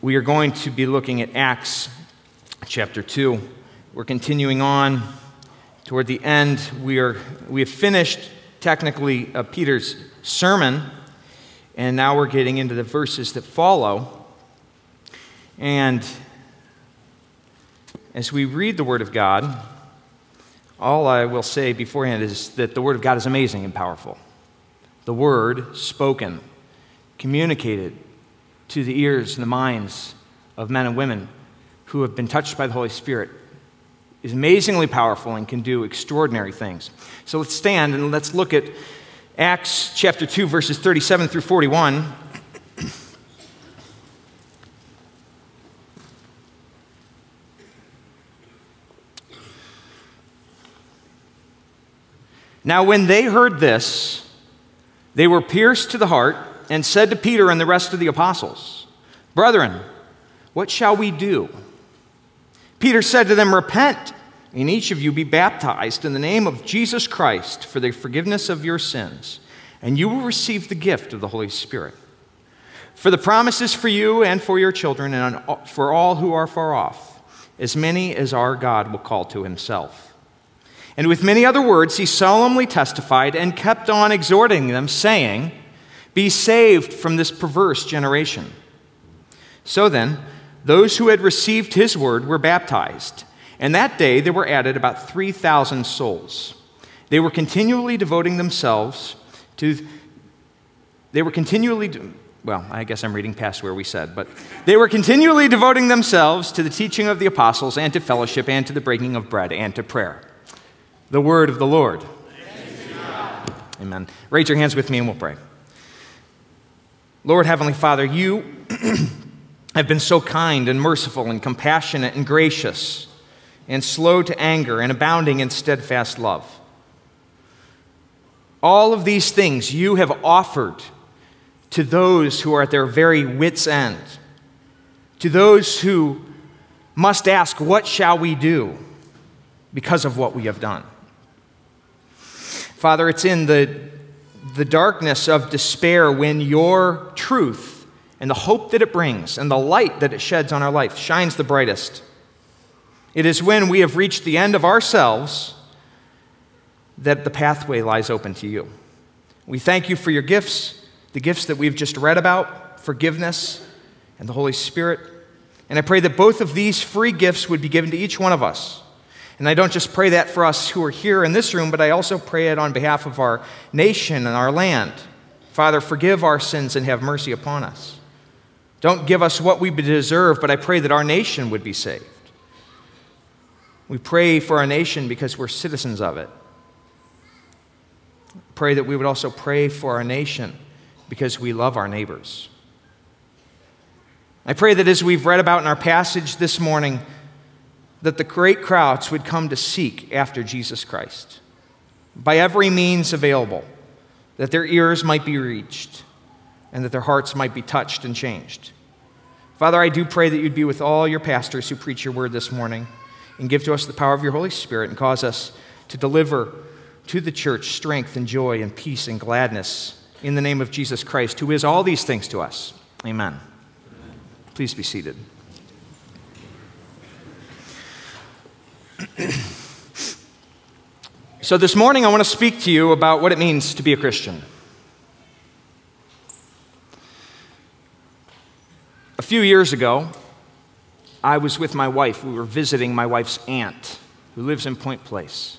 we are going to be looking at Acts chapter 2. We're continuing on toward the end. We, are, we have finished technically uh, Peter's sermon, and now we're getting into the verses that follow. And as we read the Word of God, all I will say beforehand is that the Word of God is amazing and powerful. The Word spoken, communicated to the ears and the minds of men and women who have been touched by the Holy Spirit is amazingly powerful and can do extraordinary things. So let's stand and let's look at Acts chapter 2, verses 37 through 41. Now, when they heard this, they were pierced to the heart and said to Peter and the rest of the apostles, Brethren, what shall we do? Peter said to them, Repent, and each of you be baptized in the name of Jesus Christ for the forgiveness of your sins, and you will receive the gift of the Holy Spirit. For the promise is for you and for your children, and for all who are far off, as many as our God will call to himself. And with many other words, he solemnly testified and kept on exhorting them, saying, Be saved from this perverse generation. So then, those who had received his word were baptized, and that day there were added about 3,000 souls. They were continually devoting themselves to, they were continually, well, I guess I'm reading past where we said, but they were continually devoting themselves to the teaching of the apostles and to fellowship and to the breaking of bread and to prayer. The word of the Lord. Amen. Raise your hands with me and we'll pray. Lord Heavenly Father, you have been so kind and merciful and compassionate and gracious and slow to anger and abounding in steadfast love. All of these things you have offered to those who are at their very wits' end, to those who must ask, What shall we do because of what we have done? Father, it's in the, the darkness of despair when your truth and the hope that it brings and the light that it sheds on our life shines the brightest. It is when we have reached the end of ourselves that the pathway lies open to you. We thank you for your gifts, the gifts that we've just read about forgiveness and the Holy Spirit. And I pray that both of these free gifts would be given to each one of us and I don't just pray that for us who are here in this room, but I also pray it on behalf of our nation and our land. Father, forgive our sins and have mercy upon us. Don't give us what we deserve, but I pray that our nation would be saved. We pray for our nation because we're citizens of it. Pray that we would also pray for our nation because we love our neighbors. I pray that as we've read about in our passage this morning, that the great crowds would come to seek after Jesus Christ by every means available, that their ears might be reached and that their hearts might be touched and changed. Father, I do pray that you'd be with all your pastors who preach your word this morning and give to us the power of your Holy Spirit and cause us to deliver to the church strength and joy and peace and gladness in the name of Jesus Christ, who is all these things to us. Amen. Please be seated. so, this morning I want to speak to you about what it means to be a Christian. A few years ago, I was with my wife. We were visiting my wife's aunt, who lives in Point Place.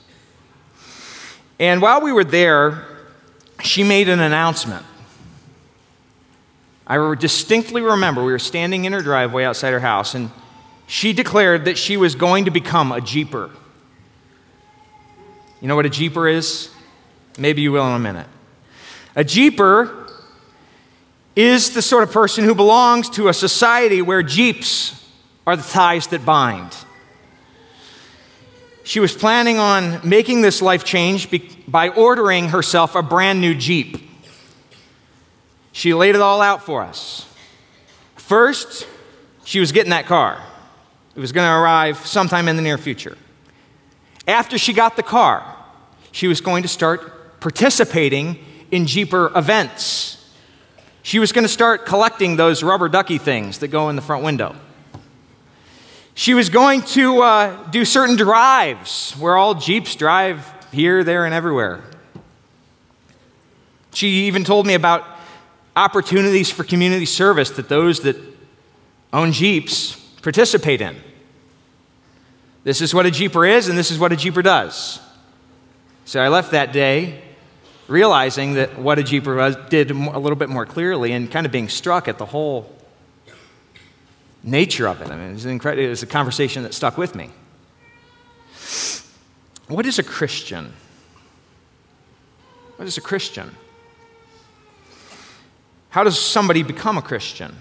And while we were there, she made an announcement. I distinctly remember we were standing in her driveway outside her house, and she declared that she was going to become a Jeeper. You know what a Jeeper is? Maybe you will in a minute. A Jeeper is the sort of person who belongs to a society where Jeeps are the ties that bind. She was planning on making this life change by ordering herself a brand new Jeep. She laid it all out for us. First, she was getting that car. It was going to arrive sometime in the near future. After she got the car, she was going to start participating in Jeeper events. She was going to start collecting those rubber ducky things that go in the front window. She was going to uh, do certain drives where all Jeeps drive here, there, and everywhere. She even told me about opportunities for community service that those that own Jeeps participate in. This is what a Jeeper is, and this is what a Jeeper does. So I left that day realizing that what a Jeeper was did a little bit more clearly and kind of being struck at the whole nature of it. I mean, it was, it was a conversation that stuck with me. What is a Christian? What is a Christian? How does somebody become a Christian?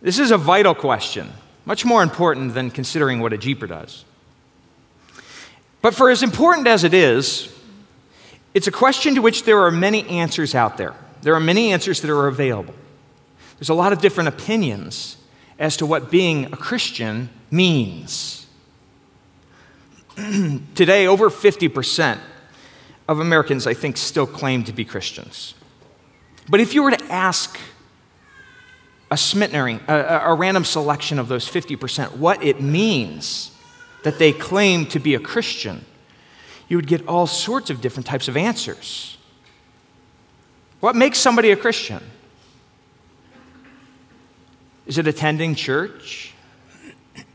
This is a vital question, much more important than considering what a Jeeper does. But for as important as it is, it's a question to which there are many answers out there. There are many answers that are available. There's a lot of different opinions as to what being a Christian means. Today, over 50% of Americans, I think, still claim to be Christians. But if you were to ask a smittering, a, a, random selection of those 50%, what it means that they claim to be a Christian, you would get all sorts of different types of answers. What makes somebody a Christian? Is it attending church?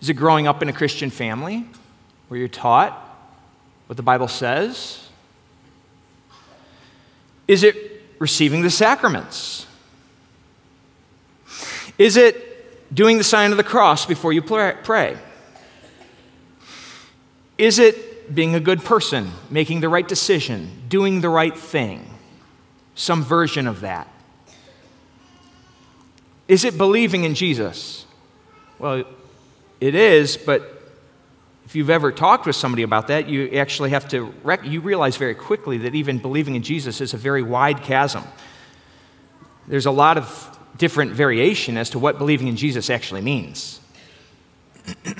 Is it growing up in a Christian family where you're taught what the Bible says? Is it receiving the sacraments? Is it doing the sign of the cross before you pray? Is it being a good person, making the right decision, doing the right thing? Some version of that. Is it believing in Jesus? Well, it is, but if you've ever talked with somebody about that, you actually have to, rec- you realize very quickly that even believing in Jesus is a very wide chasm. There's a lot of different variation as to what believing in Jesus actually means.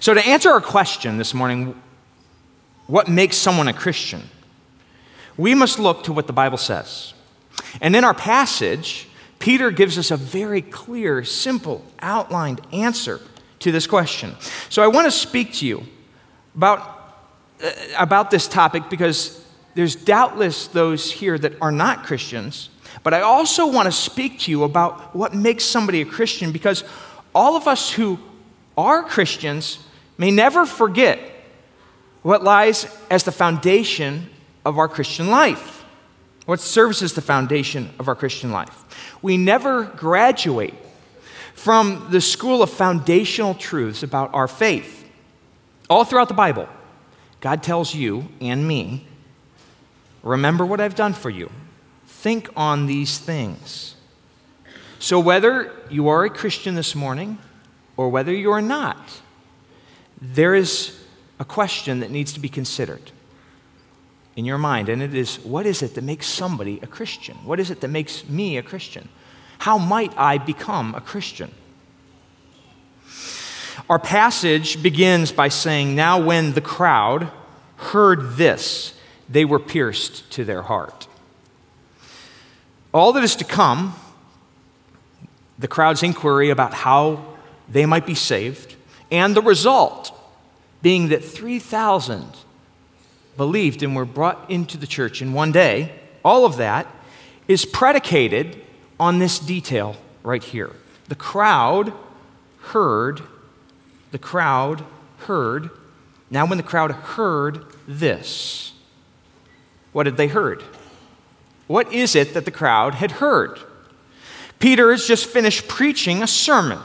so, to answer our question this morning, what makes someone a Christian? We must look to what the Bible says. And in our passage, Peter gives us a very clear, simple, outlined answer to this question. So I want to speak to you about, uh, about this topic because there's doubtless those here that are not Christians, but I also want to speak to you about what makes somebody a Christian because all of us who are Christians may never forget what lies as the foundation of our Christian life. What serves as the foundation of our Christian life? We never graduate from the school of foundational truths about our faith. All throughout the Bible, God tells you and me remember what I've done for you. Think on these things. So, whether you are a Christian this morning or whether you are not, there is a question that needs to be considered in your mind, and it is what is it that makes somebody a Christian? What is it that makes me a Christian? How might I become a Christian? Our passage begins by saying, Now when the crowd heard this, they were pierced to their heart. All that is to come, the crowd's inquiry about how they might be saved, and the result being that 3,000 believed and were brought into the church in one day, all of that is predicated on this detail right here. The crowd heard, the crowd heard. Now, when the crowd heard this, what had they heard? What is it that the crowd had heard? Peter has just finished preaching a sermon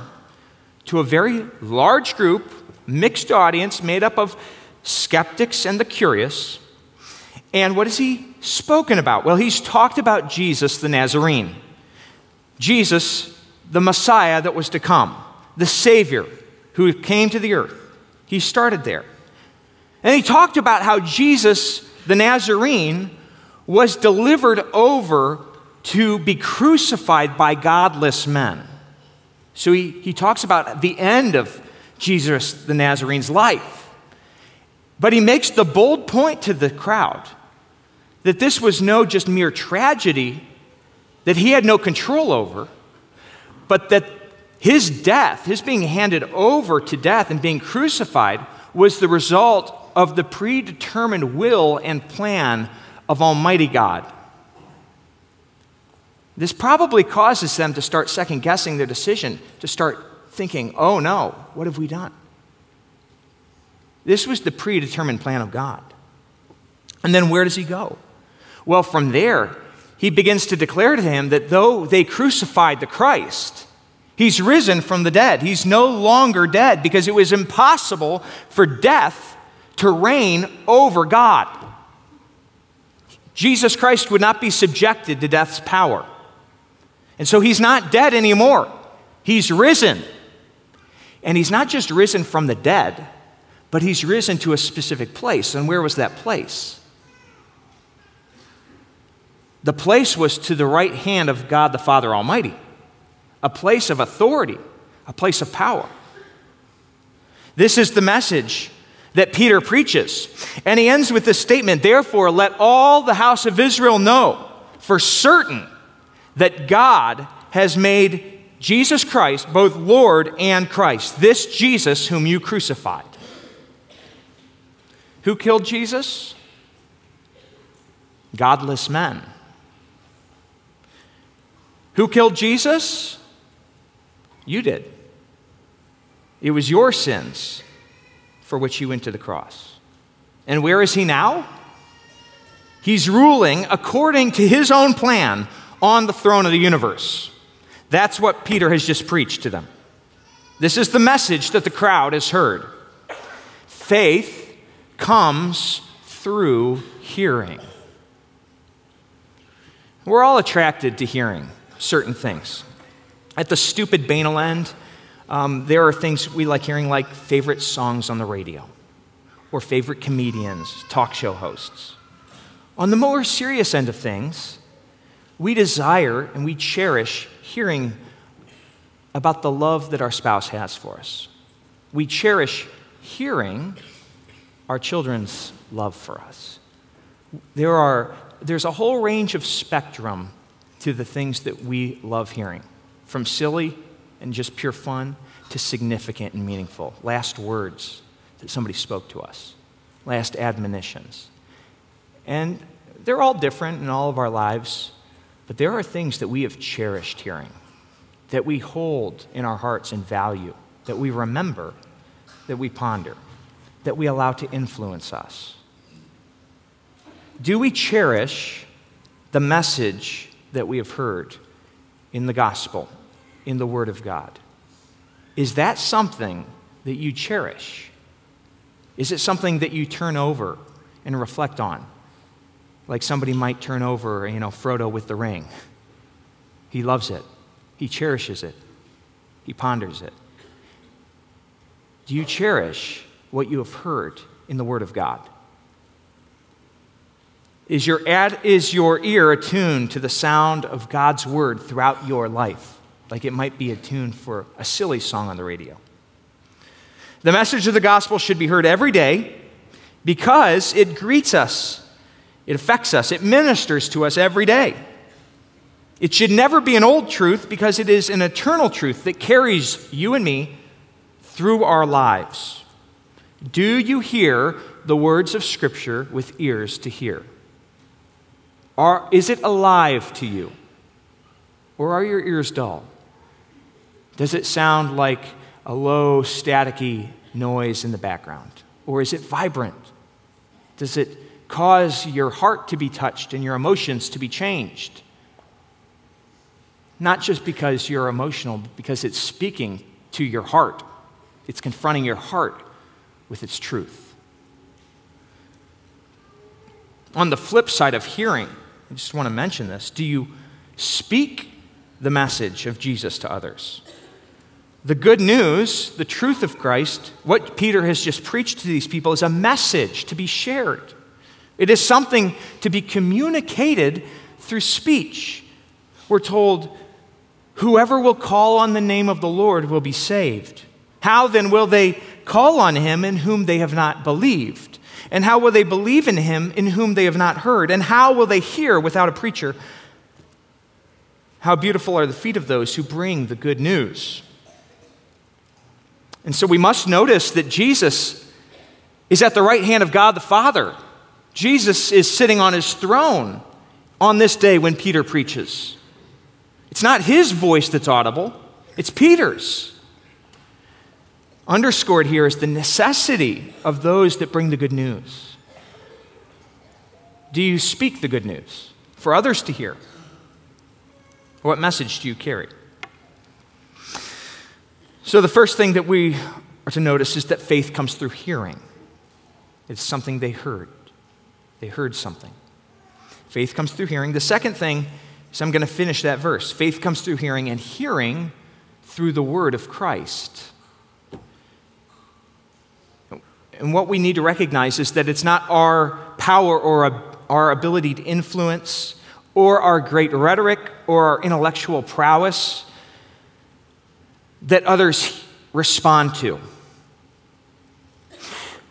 to a very large group, mixed audience made up of skeptics and the curious. And what has he spoken about? Well, he's talked about Jesus the Nazarene, Jesus, the Messiah that was to come, the Savior who came to the earth. He started there. And he talked about how Jesus, the Nazarene, was delivered over to be crucified by godless men. So he, he talks about the end of Jesus the Nazarene's life. But he makes the bold point to the crowd that this was no just mere tragedy that he had no control over, but that his death, his being handed over to death and being crucified, was the result of the predetermined will and plan of Almighty God. This probably causes them to start second guessing their decision, to start thinking, oh no, what have we done? This was the predetermined plan of God. And then where does he go? Well, from there, he begins to declare to him that though they crucified the Christ, he's risen from the dead. He's no longer dead because it was impossible for death to reign over God. Jesus Christ would not be subjected to death's power. And so he's not dead anymore. He's risen. And he's not just risen from the dead, but he's risen to a specific place. And where was that place? The place was to the right hand of God the Father Almighty, a place of authority, a place of power. This is the message that Peter preaches. And he ends with this statement Therefore, let all the house of Israel know for certain that God has made Jesus Christ both Lord and Christ, this Jesus whom you crucified. Who killed Jesus? Godless men. Who killed Jesus? You did. It was your sins for which he went to the cross. And where is he now? He's ruling according to his own plan on the throne of the universe. That's what Peter has just preached to them. This is the message that the crowd has heard. Faith comes through hearing. We're all attracted to hearing certain things. At the stupid banal end, um, there are things we like hearing, like favorite songs on the radio or favorite comedians, talk show hosts. On the more serious end of things, we desire and we cherish hearing about the love that our spouse has for us. We cherish hearing our children's love for us. There are, there's a whole range of spectrum to the things that we love hearing, from silly and just pure fun to significant and meaningful. Last words that somebody spoke to us, last admonitions. And they're all different in all of our lives, but there are things that we have cherished hearing, that we hold in our hearts and value, that we remember, that we ponder, that we allow to influence us. Do we cherish the message that we have heard in the gospel, in the Word of God? Is that something that you cherish? Is it something that you turn over and reflect on? Like somebody might turn over, you know, Frodo with the ring. He loves it, he cherishes it, he ponders it. Do you cherish what you have heard in the Word of God? Is your, ad, is your ear attuned to the sound of God's word throughout your life? Like it might be a tune for a silly song on the radio. The message of the gospel should be heard every day because it greets us, it affects us, it ministers to us every day. It should never be an old truth because it is an eternal truth that carries you and me through our lives. Do you hear the words of Scripture with ears to hear? Are, is it alive to you? Or are your ears dull? Does it sound like a low, staticky noise in the background? Or is it vibrant? Does it cause your heart to be touched and your emotions to be changed? Not just because you're emotional, but because it's speaking to your heart. It's confronting your heart with its truth. On the flip side of hearing, I just want to mention this. Do you speak the message of Jesus to others? The good news, the truth of Christ, what Peter has just preached to these people is a message to be shared. It is something to be communicated through speech. We're told, Whoever will call on the name of the Lord will be saved. How then will they call on him in whom they have not believed? And how will they believe in him in whom they have not heard? And how will they hear without a preacher? How beautiful are the feet of those who bring the good news. And so we must notice that Jesus is at the right hand of God the Father. Jesus is sitting on his throne on this day when Peter preaches. It's not his voice that's audible, it's Peter's. Underscored here is the necessity of those that bring the good news. Do you speak the good news for others to hear? What message do you carry? So, the first thing that we are to notice is that faith comes through hearing. It's something they heard. They heard something. Faith comes through hearing. The second thing is I'm going to finish that verse. Faith comes through hearing, and hearing through the word of Christ. And what we need to recognize is that it's not our power or our ability to influence or our great rhetoric or our intellectual prowess that others respond to.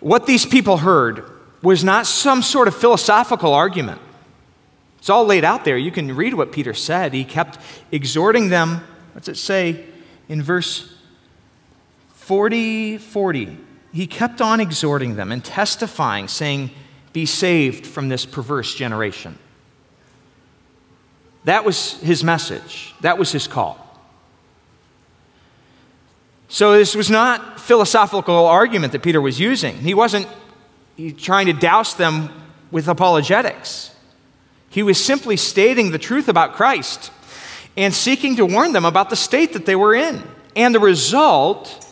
What these people heard was not some sort of philosophical argument. It's all laid out there. You can read what Peter said. He kept exhorting them. What's it say in verse 40 40? He kept on exhorting them and testifying, saying, Be saved from this perverse generation. That was his message, that was his call. So, this was not philosophical argument that Peter was using. He wasn't trying to douse them with apologetics. He was simply stating the truth about Christ and seeking to warn them about the state that they were in. And the result,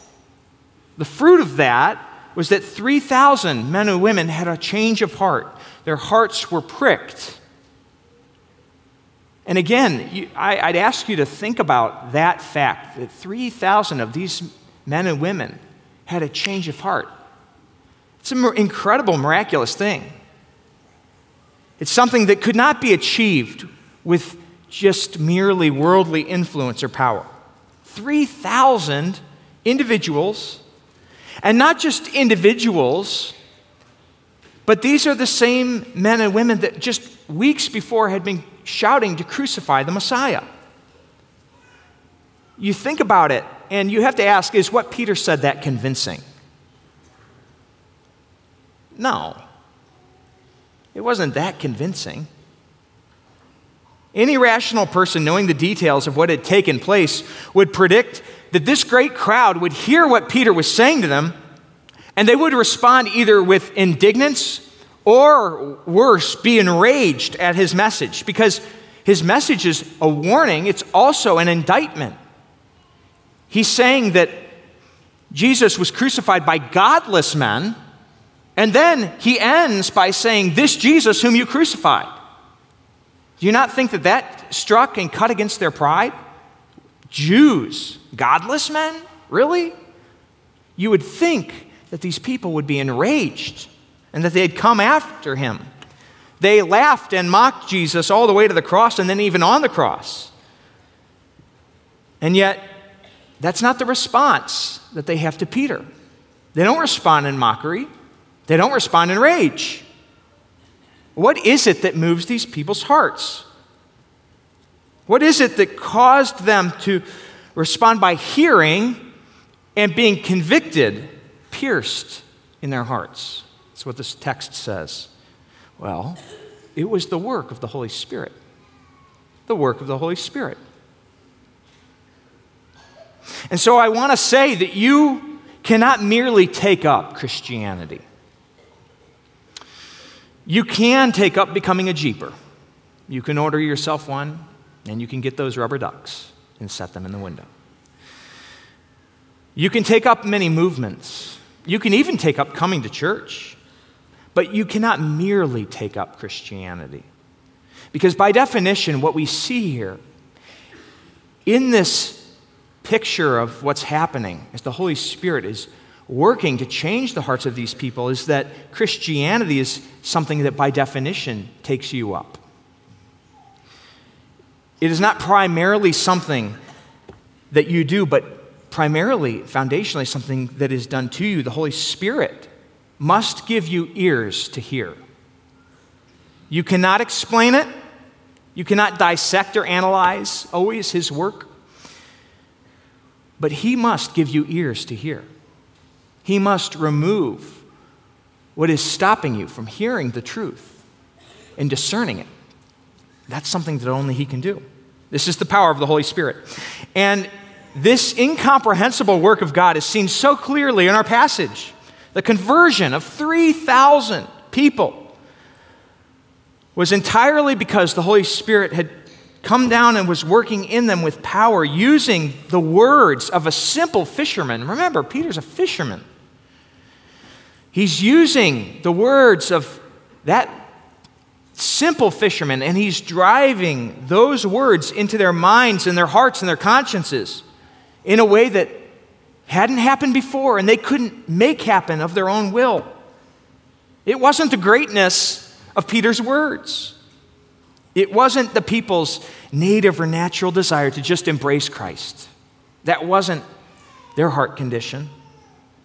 the fruit of that, was that 3,000 men and women had a change of heart. Their hearts were pricked. And again, you, I, I'd ask you to think about that fact that 3,000 of these men and women had a change of heart. It's an incredible, miraculous thing. It's something that could not be achieved with just merely worldly influence or power. 3,000 individuals, and not just individuals, but these are the same men and women that just weeks before had been shouting to crucify the Messiah. You think about it, and you have to ask is what Peter said that convincing? No, it wasn't that convincing. Any rational person knowing the details of what had taken place would predict that this great crowd would hear what Peter was saying to them and they would respond either with indignance or worse, be enraged at his message because his message is a warning, it's also an indictment. He's saying that Jesus was crucified by godless men, and then he ends by saying, This Jesus whom you crucified. Do you not think that that struck and cut against their pride? Jews, godless men? Really? You would think that these people would be enraged and that they'd come after him. They laughed and mocked Jesus all the way to the cross and then even on the cross. And yet, that's not the response that they have to Peter. They don't respond in mockery, they don't respond in rage. What is it that moves these people's hearts? What is it that caused them to respond by hearing and being convicted, pierced in their hearts? That's what this text says. Well, it was the work of the Holy Spirit. The work of the Holy Spirit. And so I want to say that you cannot merely take up Christianity. You can take up becoming a Jeeper. You can order yourself one, and you can get those rubber ducks and set them in the window. You can take up many movements. You can even take up coming to church. But you cannot merely take up Christianity. Because by definition, what we see here in this picture of what's happening as the Holy Spirit is working to change the hearts of these people is that Christianity is something that by definition takes you up. It is not primarily something that you do, but primarily, foundationally, something that is done to you. The Holy Spirit must give you ears to hear. You cannot explain it, you cannot dissect or analyze always his work, but he must give you ears to hear. He must remove what is stopping you from hearing the truth and discerning it. That's something that only he can do. This is the power of the Holy Spirit. And this incomprehensible work of God is seen so clearly in our passage. The conversion of 3,000 people was entirely because the Holy Spirit had come down and was working in them with power, using the words of a simple fisherman. Remember, Peter's a fisherman. He's using the words of that simple fisherman, and he's driving those words into their minds and their hearts and their consciences in a way that hadn't happened before and they couldn't make happen of their own will. It wasn't the greatness of Peter's words. It wasn't the people's native or natural desire to just embrace Christ. That wasn't their heart condition.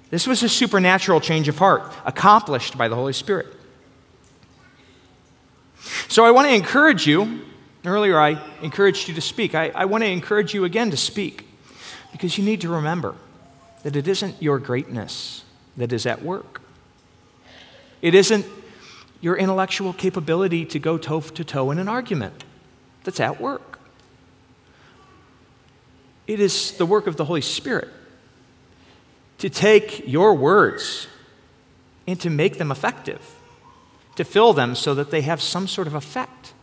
This was a supernatural change of heart accomplished by the Holy Spirit. So I want to encourage you. Earlier, I encouraged you to speak. I, I want to encourage you again to speak because you need to remember that it isn't your greatness that is at work. It isn't your intellectual capability to go toe to toe in an argument that's at work. It is the work of the Holy Spirit to take your words and to make them effective, to fill them so that they have some sort of effect,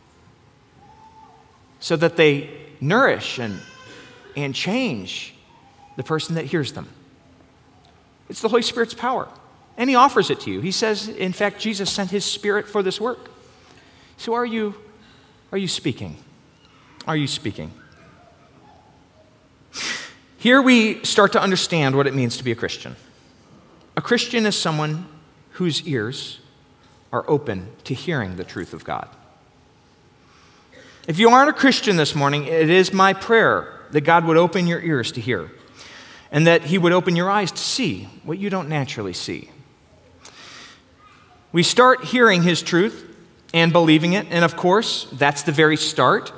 so that they nourish and, and change the person that hears them. It's the Holy Spirit's power. And He offers it to you. He says, in fact, Jesus sent His Spirit for this work. So are you, are you speaking? Are you speaking? Here we start to understand what it means to be a Christian. A Christian is someone whose ears are open to hearing the truth of God. If you aren't a Christian this morning, it is my prayer that God would open your ears to hear and that He would open your eyes to see what you don't naturally see. We start hearing His truth and believing it, and of course, that's the very start,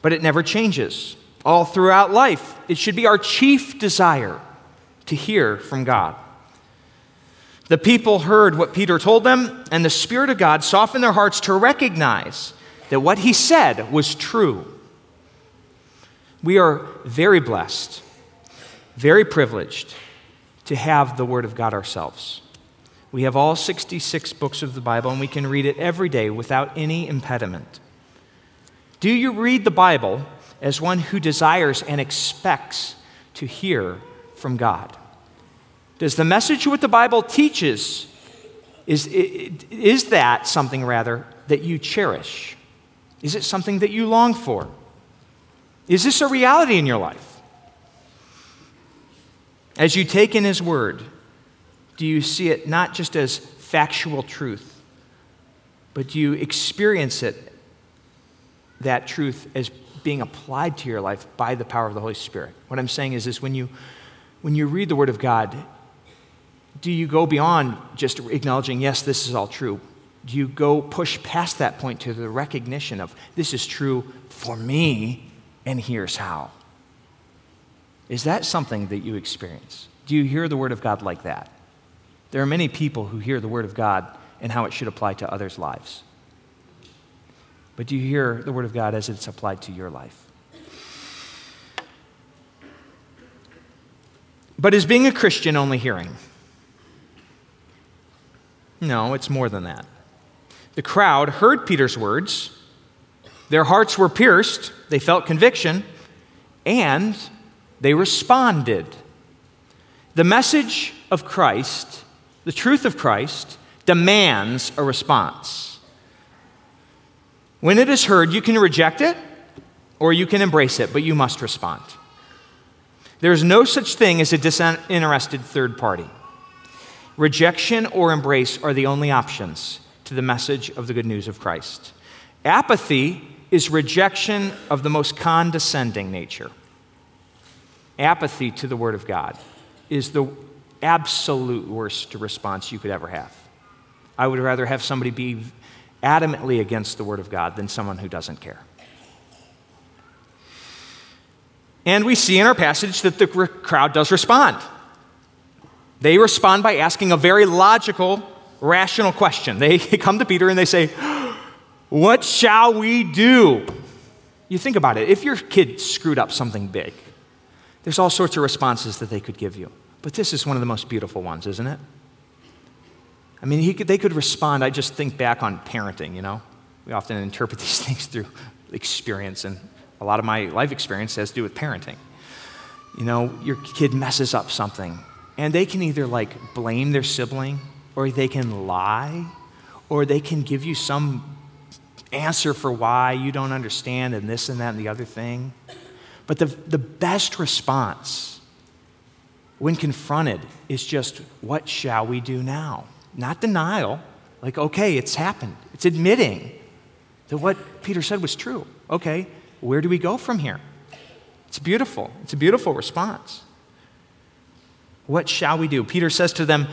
but it never changes. All throughout life, it should be our chief desire to hear from God. The people heard what Peter told them, and the Spirit of God softened their hearts to recognize that what he said was true. We are very blessed very privileged to have the Word of God ourselves. We have all 66 books of the Bible, and we can read it every day without any impediment. Do you read the Bible as one who desires and expects to hear from God? Does the message what the Bible teaches, is, is that something rather that you cherish? Is it something that you long for? Is this a reality in your life? As you take in His Word, do you see it not just as factual truth, but do you experience it, that truth, as being applied to your life by the power of the Holy Spirit? What I'm saying is this when you, when you read the Word of God, do you go beyond just acknowledging, yes, this is all true? Do you go push past that point to the recognition of, this is true for me, and here's how? Is that something that you experience? Do you hear the Word of God like that? There are many people who hear the Word of God and how it should apply to others' lives. But do you hear the Word of God as it's applied to your life? But is being a Christian only hearing? No, it's more than that. The crowd heard Peter's words, their hearts were pierced, they felt conviction, and they responded. The message of Christ, the truth of Christ, demands a response. When it is heard, you can reject it or you can embrace it, but you must respond. There is no such thing as a disinterested third party. Rejection or embrace are the only options to the message of the good news of Christ. Apathy is rejection of the most condescending nature apathy to the Word of God is the absolute worst response you could ever have. I would rather have somebody be adamantly against the Word of God than someone who doesn't care. And we see in our passage that the crowd does respond. They respond by asking a very logical, rational question. They come to Peter and they say, What shall we do? You think about it. If your kid screwed up something big, there's all sorts of responses that they could give you. But this is one of the most beautiful ones, isn't it? I mean, could, they could respond. I just think back on parenting, you know? We often interpret these things through experience, and a lot of my life experience has to do with parenting. You know, your kid messes up something, and they can either like blame their sibling, or they can lie, or they can give you some answer for why you don't understand, and this and that and the other thing. But the, the best response when confronted is just, what shall we do now? Not denial, like, okay, it's happened. It's admitting that what Peter said was true. Okay, where do we go from here? It's beautiful. It's a beautiful response. What shall we do? Peter says to them,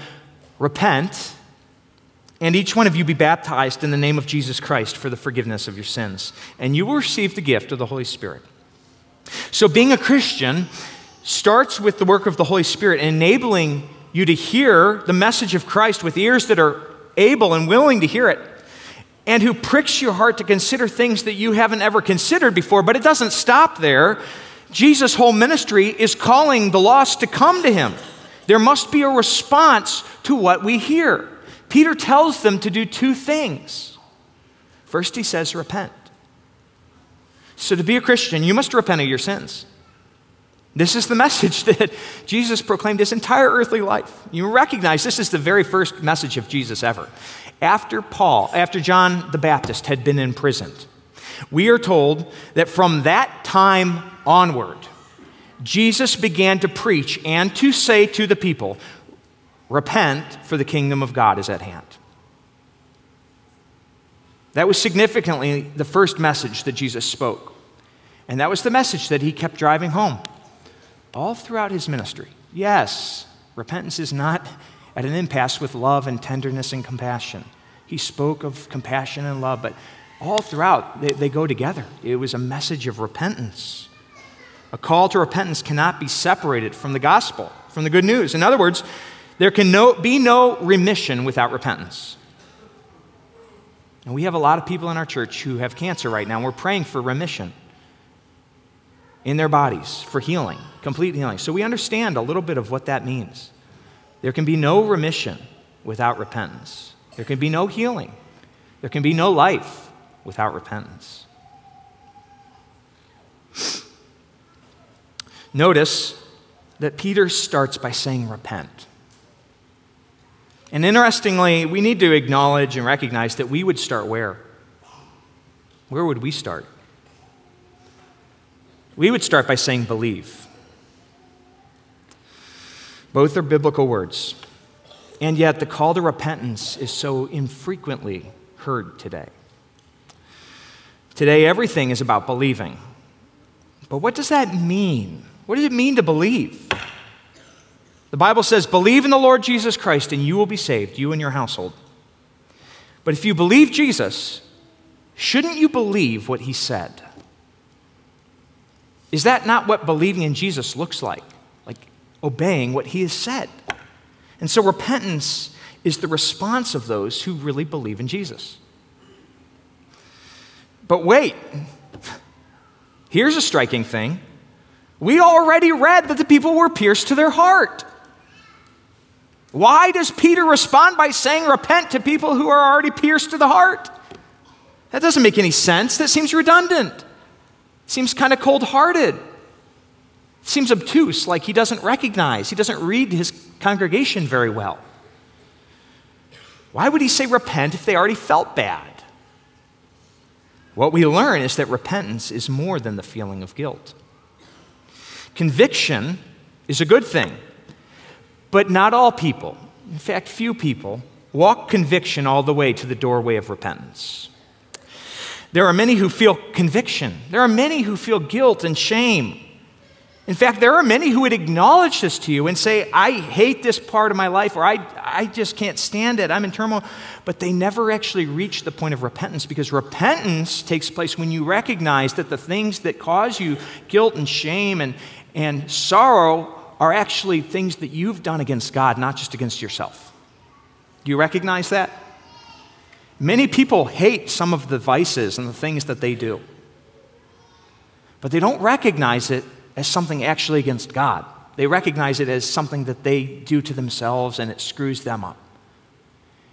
Repent, and each one of you be baptized in the name of Jesus Christ for the forgiveness of your sins, and you will receive the gift of the Holy Spirit. So, being a Christian starts with the work of the Holy Spirit, enabling you to hear the message of Christ with ears that are able and willing to hear it, and who pricks your heart to consider things that you haven't ever considered before. But it doesn't stop there. Jesus' whole ministry is calling the lost to come to him. There must be a response to what we hear. Peter tells them to do two things. First, he says, repent. So, to be a Christian, you must repent of your sins. This is the message that Jesus proclaimed his entire earthly life. You recognize this is the very first message of Jesus ever. After Paul, after John the Baptist had been imprisoned, we are told that from that time onward, Jesus began to preach and to say to the people, Repent, for the kingdom of God is at hand. That was significantly the first message that Jesus spoke. And that was the message that he kept driving home all throughout his ministry. Yes, repentance is not at an impasse with love and tenderness and compassion. He spoke of compassion and love, but all throughout, they, they, go together. It was a message of repentance. A call to repentance cannot be separated from the gospel, from the good news. In other words, there can no, be no remission without repentance. And we have a lot of people in our church who have cancer right now. And we're praying for remission in their bodies, for healing complete healing. So we understand a little bit of what that means. There can be no remission without repentance, there can be no healing, there can be no life without repentance. Notice that Peter starts by saying, Repent. And interestingly, we need to acknowledge and recognize that we would start where? Where would we start? We would start by saying, Believe. Both are biblical words. And yet, the call to repentance is so infrequently heard today. Today, everything is about believing. But what does that mean? What does it mean to believe? The Bible says, Believe in the Lord Jesus Christ, and you will be saved, you and your household. But if you believe Jesus, shouldn't you believe what he said? Is that not what believing in Jesus looks like? Like obeying what he has said. And so repentance is the response of those who really believe in Jesus. But wait, here's a striking thing. We already read that the people were pierced to their heart. Why does Peter respond by saying, Repent to people who are already pierced to the heart? That doesn't make any sense. That seems redundant. Seems kind of cold hearted. Seems obtuse, like he doesn't recognize, he doesn't read his congregation very well. Why would he say repent if they already felt bad? What we learn is that repentance is more than the feeling of guilt. Conviction is a good thing, but not all people, in fact, few people, walk conviction all the way to the doorway of repentance. There are many who feel conviction, there are many who feel guilt and shame. In fact, there are many who would acknowledge this to you and say, I hate this part of my life, or I, I just can't stand it, I'm in turmoil. But they never actually reach the point of repentance because repentance takes place when you recognize that the things that cause you guilt and shame and, and sorrow are actually things that you've done against God, not just against yourself. Do you recognize that? Many people hate some of the vices and the things that they do, but they don't recognize it as something actually against God. They recognize it as something that they do to themselves and it screws them up.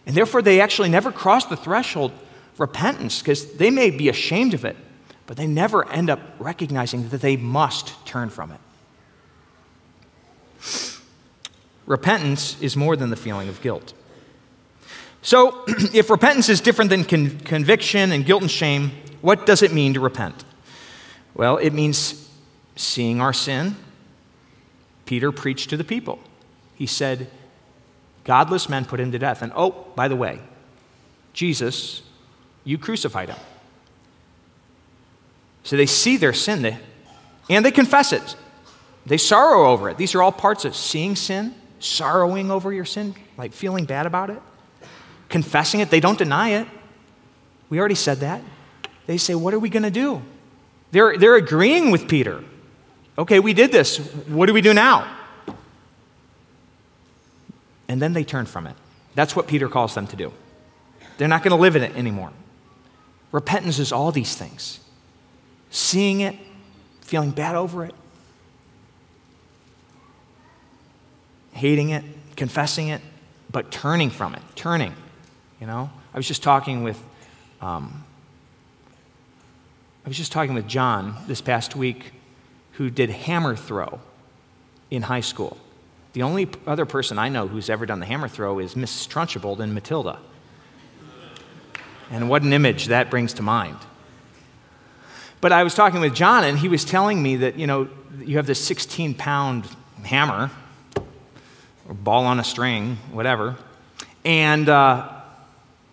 And therefore, they actually never cross the threshold of repentance because they may be ashamed of it, but they never end up recognizing that they must turn from it. Repentance is more than the feeling of guilt. So, if repentance is different than con- conviction and guilt and shame, what does it mean to repent? Well, it means seeing our sin, Peter preached to the people. He said, Godless men put him to death. And oh, by the way, Jesus, you crucified him. So they see their sin they, and they confess it. They sorrow over it. These are all parts of seeing sin, sorrowing over your sin, like feeling bad about it, confessing it. They don't deny it. We already said that. They say, What are we going to do? They're, they're agreeing with Peter. Okay, we did this. What do we do now? And then they turn from it. That's what Peter calls them to do. They're not going to live in it anymore. Repentance is all these things seeing it, feeling bad over it, hating it, confessing it, but turning from it. Turning. You know? I was just talking with. Um, I was just talking with John this past week who did hammer throw in high school. The only other person I know who's ever done the hammer throw is Mrs. Trunchbull in Matilda. And what an image that brings to mind. But I was talking with John, and he was telling me that, you know, you have this 16 pound hammer, or ball on a string, whatever, and, uh,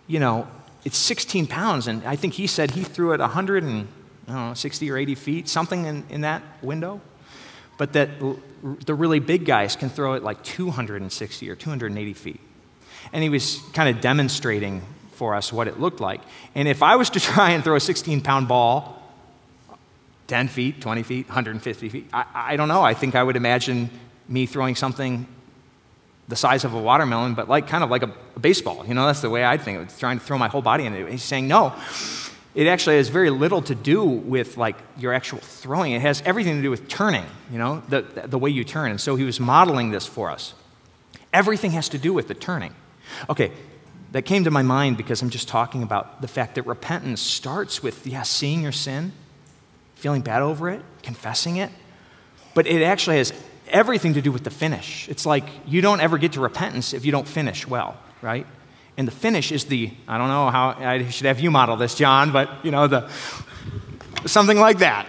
you know, it's 16 pounds. And I think he said he threw it 100 and I don't know, 60 or 80 feet, something in, in that window. But that the really big guys can throw it like 260 or 280 feet. And he was kind of demonstrating for us what it looked like. And if I was to try and throw a 16 pound ball 10 feet, 20 feet, 150 feet, I, I don't know. I think I would imagine me throwing something the size of a watermelon, but like kind of like a, a baseball. You know, that's the way I'd think it, trying to throw my whole body in it. He's saying, no, it actually has very little to do with like your actual throwing. It has everything to do with turning, you know, the, the way you turn. And so he was modeling this for us. Everything has to do with the turning. Okay, that came to my mind because I'm just talking about the fact that repentance starts with, yeah, seeing your sin, feeling bad over it, confessing it, but it actually has everything to do with the finish. It's like you don't ever get to repentance if you don't finish well, right? And the finish is the, I don't know how, I should have you model this, John, but you know, the, something like that.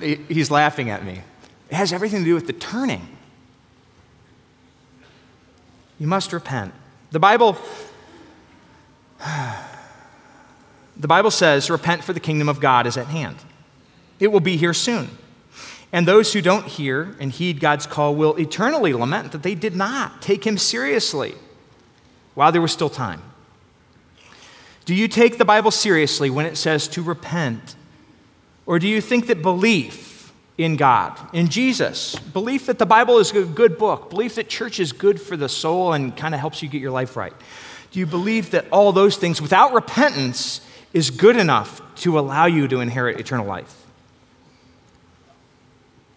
He's laughing at me. It has everything to do with the turning. You must repent. The Bible, the Bible says, repent for the kingdom of God is at hand. It will be here soon. And those who don't hear and heed God's call will eternally lament that they did not take him seriously while there was still time. Do you take the Bible seriously when it says to repent? Or do you think that belief in God, in Jesus, belief that the Bible is a good book, belief that church is good for the soul and kind of helps you get your life right, do you believe that all those things without repentance is good enough to allow you to inherit eternal life?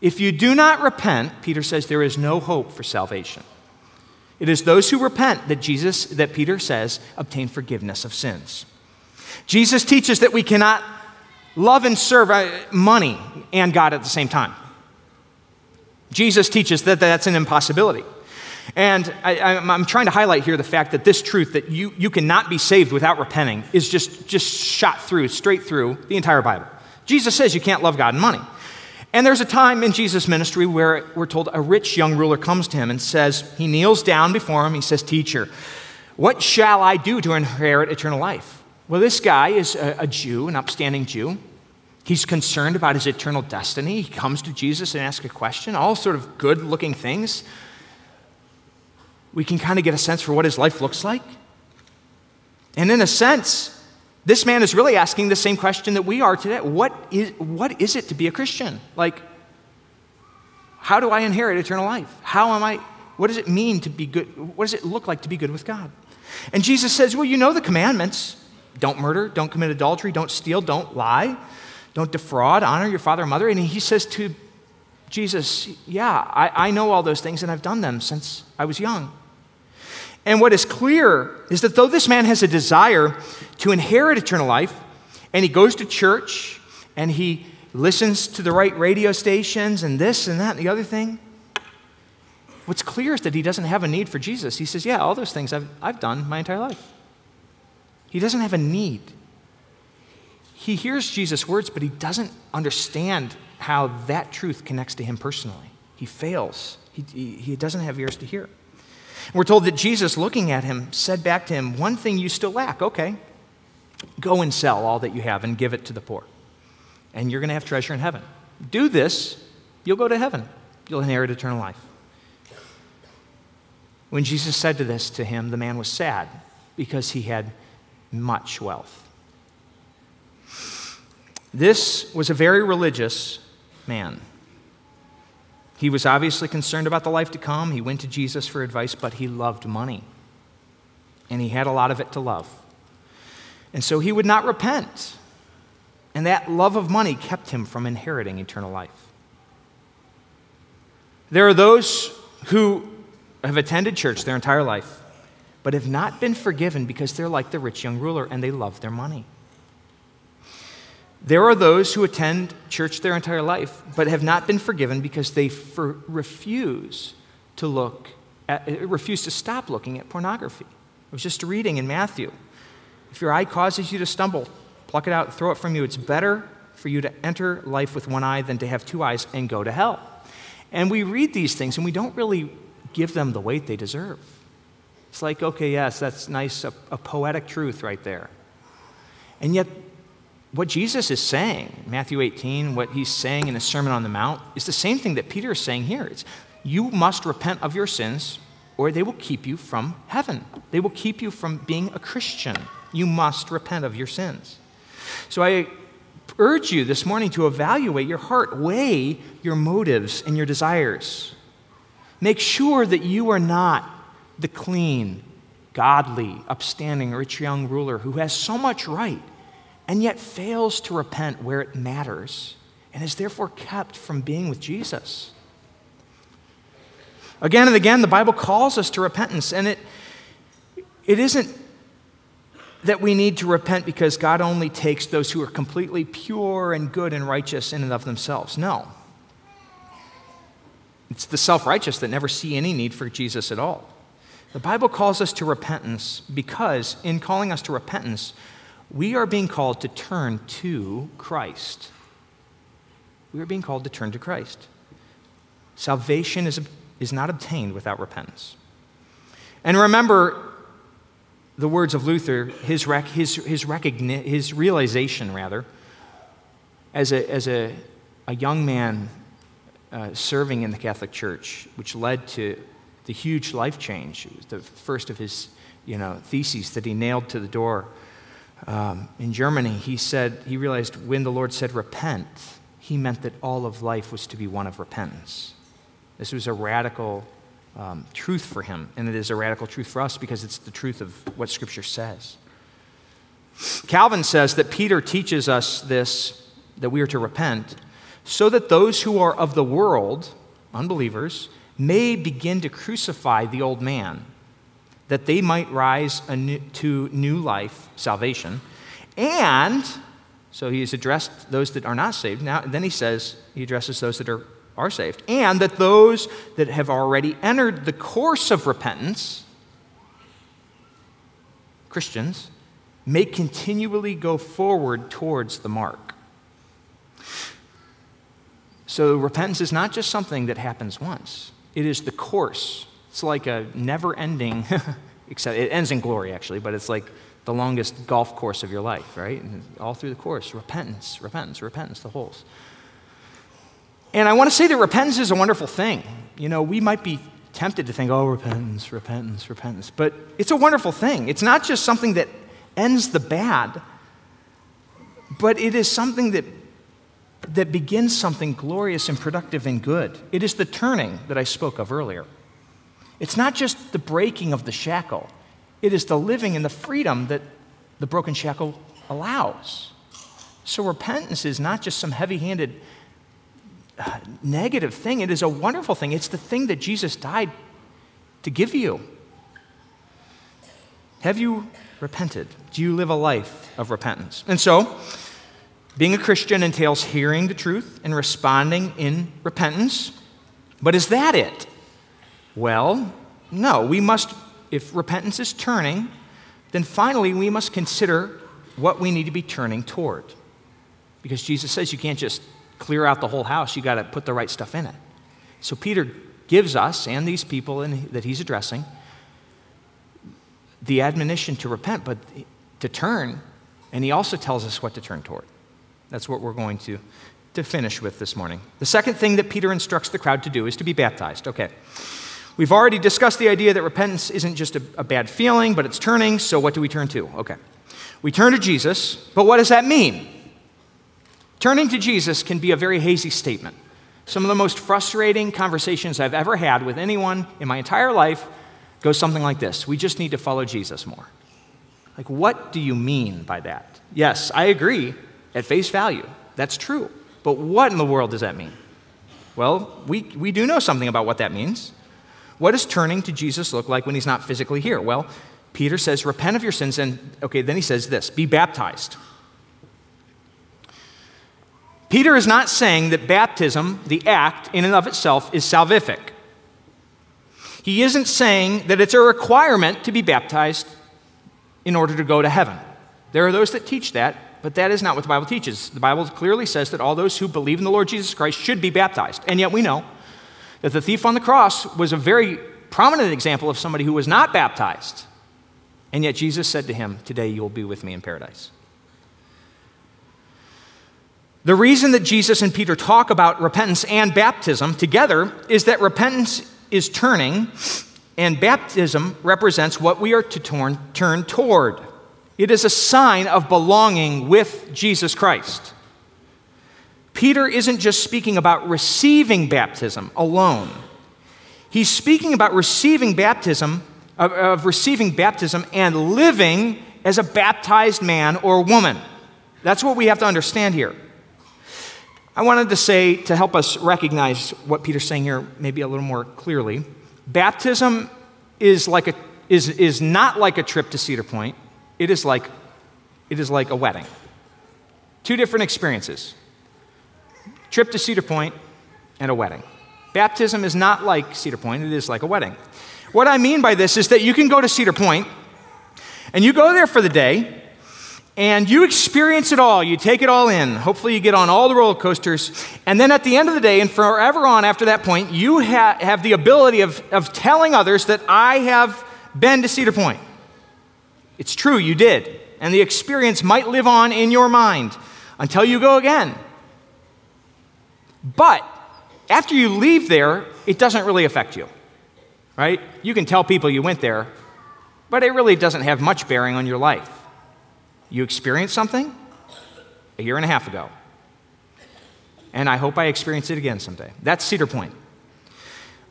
If you do not repent, Peter says there is no hope for salvation. It is those who repent that Jesus, that Peter says, obtain forgiveness of sins. Jesus teaches that we cannot love and serve uh, money and God at the same time. Jesus teaches that that's an impossibility. And I, am trying to highlight here the fact that this truth that you, you cannot be saved without repenting is just, just shot through, straight through the entire Bible. Jesus says you can't love God and money. And there's a time in Jesus' ministry where we're told a rich young ruler comes to him and says, he kneels down before him, he says, Teacher, what shall I do to inherit eternal life? Well, this guy is a, a Jew, an upstanding Jew. He's concerned about his eternal destiny. He comes to Jesus and asks a question, all sort of good looking things. We can kind of get a sense for what his life looks like. And in a sense, this man is really asking the same question that we are today. What is, what is it to be a Christian? Like, how do I inherit eternal life? How am I, what does it mean to be good? What does it look like to be good with God? And Jesus says, Well, you know the commandments don't murder, don't commit adultery, don't steal, don't lie, don't defraud, honor your father and mother. And he says to Jesus, Yeah, I, I know all those things and I've done them since I was young. And what is clear is that though this man has a desire to inherit eternal life, and he goes to church and he listens to the right radio stations and this and that and the other thing, what's clear is that he doesn't have a need for Jesus. He says, Yeah, all those things I've, I've done my entire life. He doesn't have a need. He hears Jesus' words, but he doesn't understand how that truth connects to him personally. He fails, he, he, he doesn't have ears to hear. We're told that Jesus, looking at him, said back to him, One thing you still lack. Okay, go and sell all that you have and give it to the poor, and you're going to have treasure in heaven. Do this, you'll go to heaven, you'll inherit eternal life. When Jesus said to this to him, the man was sad because he had much wealth. This was a very religious man. He was obviously concerned about the life to come. He went to Jesus for advice, but he loved money. And he had a lot of it to love. And so he would not repent. And that love of money kept him from inheriting eternal life. There are those who have attended church their entire life, but have not been forgiven because they're like the rich young ruler and they love their money. There are those who attend church their entire life, but have not been forgiven because they for, refuse to look at, uh, refuse to stop looking at pornography. I was just reading in Matthew. If your eye causes you to stumble, pluck it out, and throw it from you. It's better for you to enter life with one eye than to have two eyes and go to hell. And we read these things and we don't really give them the weight they deserve. It's like, okay, yes, that's nice, a, a poetic truth right there. And yet, what Jesus is saying, Matthew 18, what he's saying in the Sermon on the Mount, is the same thing that Peter is saying here. It's, you must repent of your sins, or they will keep you from heaven. They will keep you from being a Christian. You must repent of your sins. So I urge you this morning to evaluate your heart, weigh your motives and your desires. Make sure that you are not the clean, godly, upstanding, rich young ruler who has so much right and yet fails to repent where it matters and is therefore kept from being with Jesus. Again and again, the Bible calls us to repentance, and it, it isn't that we need to repent because God only takes those who are completely pure and good and righteous in and of themselves. No. It's the self righteous that never see any need for Jesus at all. The Bible calls us to repentance because, in calling us to repentance, we are being called to turn to Christ. We are being called to turn to Christ. Salvation is, is not obtained without repentance. And remember the words of Luther, his, rec, his, his, recogni- his realization, rather, as a, as a, a young man uh, serving in the Catholic Church, which led to the huge life change. It was the first of his you know, theses that he nailed to the door um, in Germany, he said, he realized when the Lord said repent, he meant that all of life was to be one of repentance. This was a radical um, truth for him, and it is a radical truth for us because it's the truth of what Scripture says. Calvin says that Peter teaches us this that we are to repent so that those who are of the world, unbelievers, may begin to crucify the old man that they might rise to new life, salvation. And, so he has addressed those that are not saved. Now, then he says, he addresses those that are, are saved. And that those that have already entered the course of repentance, Christians, may continually go forward towards the mark. So repentance is not just something that happens once, it is the course it's like a never ending, except it ends in glory, actually, but it's like the longest golf course of your life, right? And all through the course, repentance, repentance, repentance, the holes. And I want to say that repentance is a wonderful thing. You know, we might be tempted to think, oh, repentance, repentance, repentance. But it's a wonderful thing. It's not just something that ends the bad, but it is something that, that begins something glorious and productive and good. It is the turning that I spoke of earlier. It's not just the breaking of the shackle, it is the living in the freedom that the broken shackle allows. So repentance is not just some heavy handed uh, negative thing. It is a wonderful thing. It's the thing that Jesus died to give you. Have you repented? Do you live a life of repentance? And so, being a Christian entails hearing the truth and responding in repentance. But is that it? Well, no. We must, if repentance is turning, then finally we must consider what we need to be turning toward. Because Jesus says you can't just clear out the whole house, you got to put the right stuff in it. So Peter gives us and these people in, that he's addressing the admonition to repent, but to turn, and he also tells us what to turn toward. That's what we're going to, to finish with this morning. The second thing that Peter instructs the crowd to do is to be baptized. Okay. We've already discussed the idea that repentance isn't just a, a bad feeling, but it's turning, so what do we turn to? Okay. We turn to Jesus, but what does that mean? Turning to Jesus can be a very hazy statement. Some of the most frustrating conversations I've ever had with anyone in my entire life goes something like this We just need to follow Jesus more. Like, what do you mean by that? Yes, I agree at face value. That's true. But what in the world does that mean? Well, we, we do know something about what that means. What does turning to Jesus look like when he's not physically here? Well, Peter says, Repent of your sins, and okay, then he says this be baptized. Peter is not saying that baptism, the act in and of itself, is salvific. He isn't saying that it's a requirement to be baptized in order to go to heaven. There are those that teach that, but that is not what the Bible teaches. The Bible clearly says that all those who believe in the Lord Jesus Christ should be baptized. And yet we know that the thief on the cross was a very prominent example of somebody who was not baptized. And yet Jesus said to him, Today you will be with me in paradise. The reason that Jesus and Peter talk about repentance and baptism together is that repentance is turning, and baptism represents what we are to turn, toward. It is a sign of belonging with Jesus Christ. Peter isn't just speaking about receiving baptism alone. He's speaking about receiving baptism, of, of receiving baptism and living as a baptized man or woman. That's what we have to understand here. I wanted to say, to help us recognize what Peter's saying here maybe a little more clearly, baptism is, like a, is, is not like a trip to Cedar Point, it is like, it is like a wedding. Two different experiences trip to Cedar Point and a wedding. Baptism is not like Cedar Point, it is like a wedding. What I mean by this is that you can go to Cedar Point and you go there for the day and you experience it all. You take it all in. Hopefully, you get on all the roller coasters. And then at the end of the day, and forever on after that point, you ha- have the ability of, of telling others that I have been to Cedar Point. It's true, you did. And the experience might live on in your mind until you go again. But after you leave there, it doesn't really affect you, right? You can tell people you went there, but it really doesn't have much bearing on your life. You experienced something a year and a half ago. And I hope I experience it again someday. That's Cedar Point.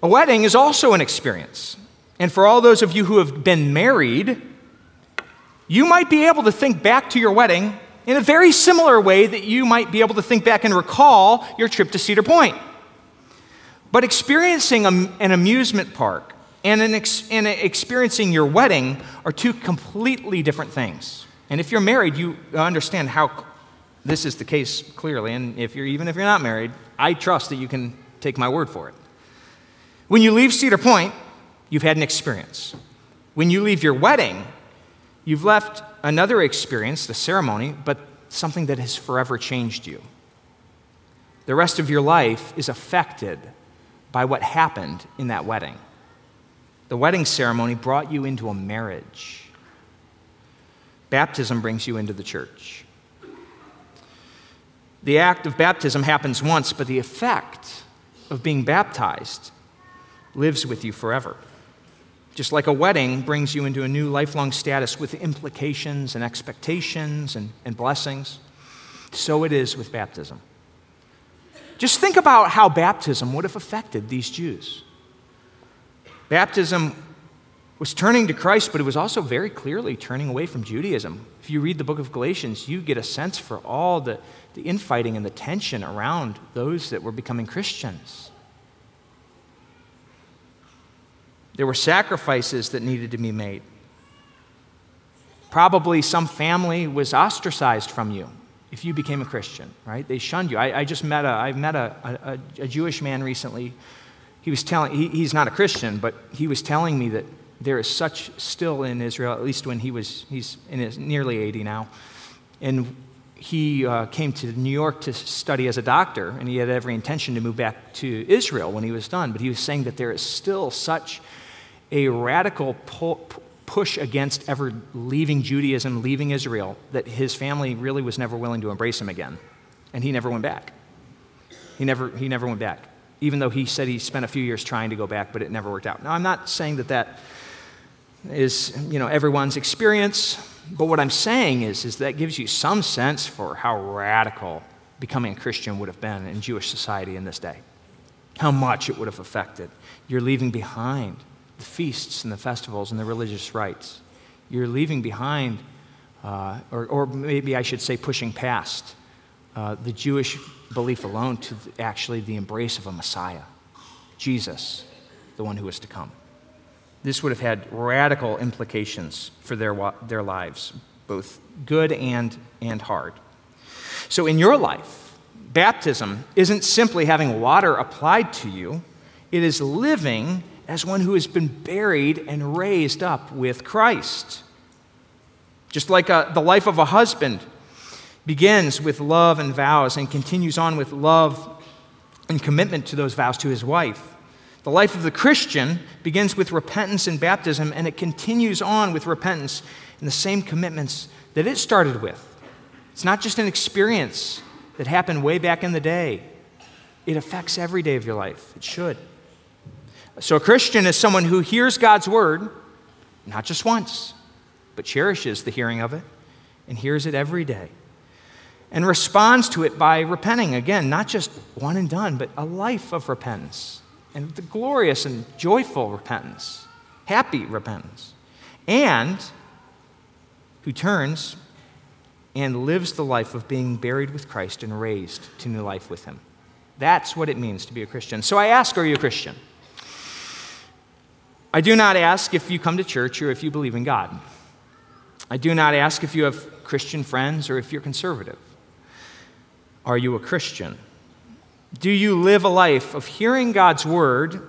A wedding is also an experience. And for all those of you who have been married, you might be able to think back to your wedding in a very similar way that you might be able to think back and recall your trip to Cedar Point. But experiencing a, an amusement park and, an ex, and experiencing your wedding are two completely different things. And if you're married, you understand how this is the case clearly. And if you're, even if you're not married, I trust that you can take my word for it. When you leave Cedar Point, you've had an experience. When you leave your wedding, you've left another experience, the ceremony, but something that has forever changed you. The rest of your life is affected by what happened in that wedding. The wedding ceremony brought you into a marriage. Baptism brings you into the church. The act of baptism happens once, but the effect of being baptized lives with you forever. Just like a wedding brings you into a new lifelong status with implications and expectations and, and blessings, so it is with baptism. Just think about how baptism would have affected these Jews. Baptism was turning to Christ, but it was also very clearly turning away from Judaism. If you read the book of Galatians, you get a sense for all the, the infighting and the tension around those that were becoming Christians. There were sacrifices that needed to be made. Probably some family was ostracized from you if you became a Christian, right? They shunned you. I, I just met a, I met a, a, a, Jewish man recently. He was telling, he, he's not a Christian, but he was telling me that there is such still in Israel, at least when he was, he's in his nearly 80 now. And he uh, came to New York to study as a doctor, and he had every intention to move back to Israel when he was done. But he was saying that there is still such a radical pull, push against ever leaving Judaism, leaving Israel, that his family really was never willing to embrace him again. And he never went back. He never, he never went back, even though he said he spent a few years trying to go back, but it never worked out. Now, I'm not saying that that is you know, everyone's experience. But what I'm saying is, is that gives you some sense for how radical becoming a Christian would have been in Jewish society in this day. How much it would have affected. You're leaving behind the feasts and the festivals and the religious rites. You're leaving behind, uh, or, or, maybe I should say, pushing past uh, the Jewish belief alone to actually the embrace of a Messiah, Jesus, the one who is to come. This would have had radical implications for their, their lives, both good and, and hard. So, in your life, baptism isn't simply having water applied to you, it is living as one who has been buried and raised up with Christ. Just like a, uh, the life of a husband begins with love and vows and continues on with love and commitment to those vows to his wife. The life of the Christian begins with repentance and baptism, and it continues on with repentance and the same commitments that it started with. It's not just an experience that happened way back in the day, it affects every day of your life. It should. So, a Christian is someone who hears God's word, not just once, but cherishes the hearing of it and hears it every day and responds to it by repenting. Again, not just one and done, but a life of repentance and the glorious and joyful repentance, happy repentance, and who turns and lives the life of being buried with Christ and raised to new life with Him. That's what it means to be a Christian. So I ask, are you a Christian? I do not ask if you come to church or if you believe in God. I do not ask if you have Christian friends or if you're conservative. Are you a Christian? Do you live a life of hearing God's word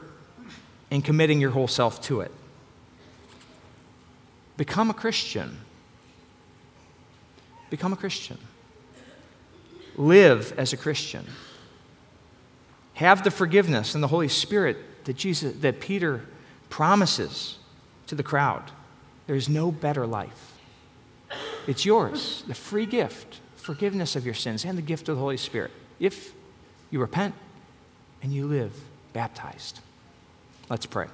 and committing your whole self to it? Become a Christian. Become a Christian. Live as a Christian. Have the forgiveness and the Holy Spirit that Jesus that Peter promises to the crowd. There's no better life. It's yours, the free gift, forgiveness of your sins, and the gift of the Holy Spirit. If you repent and you live baptized. Let's pray.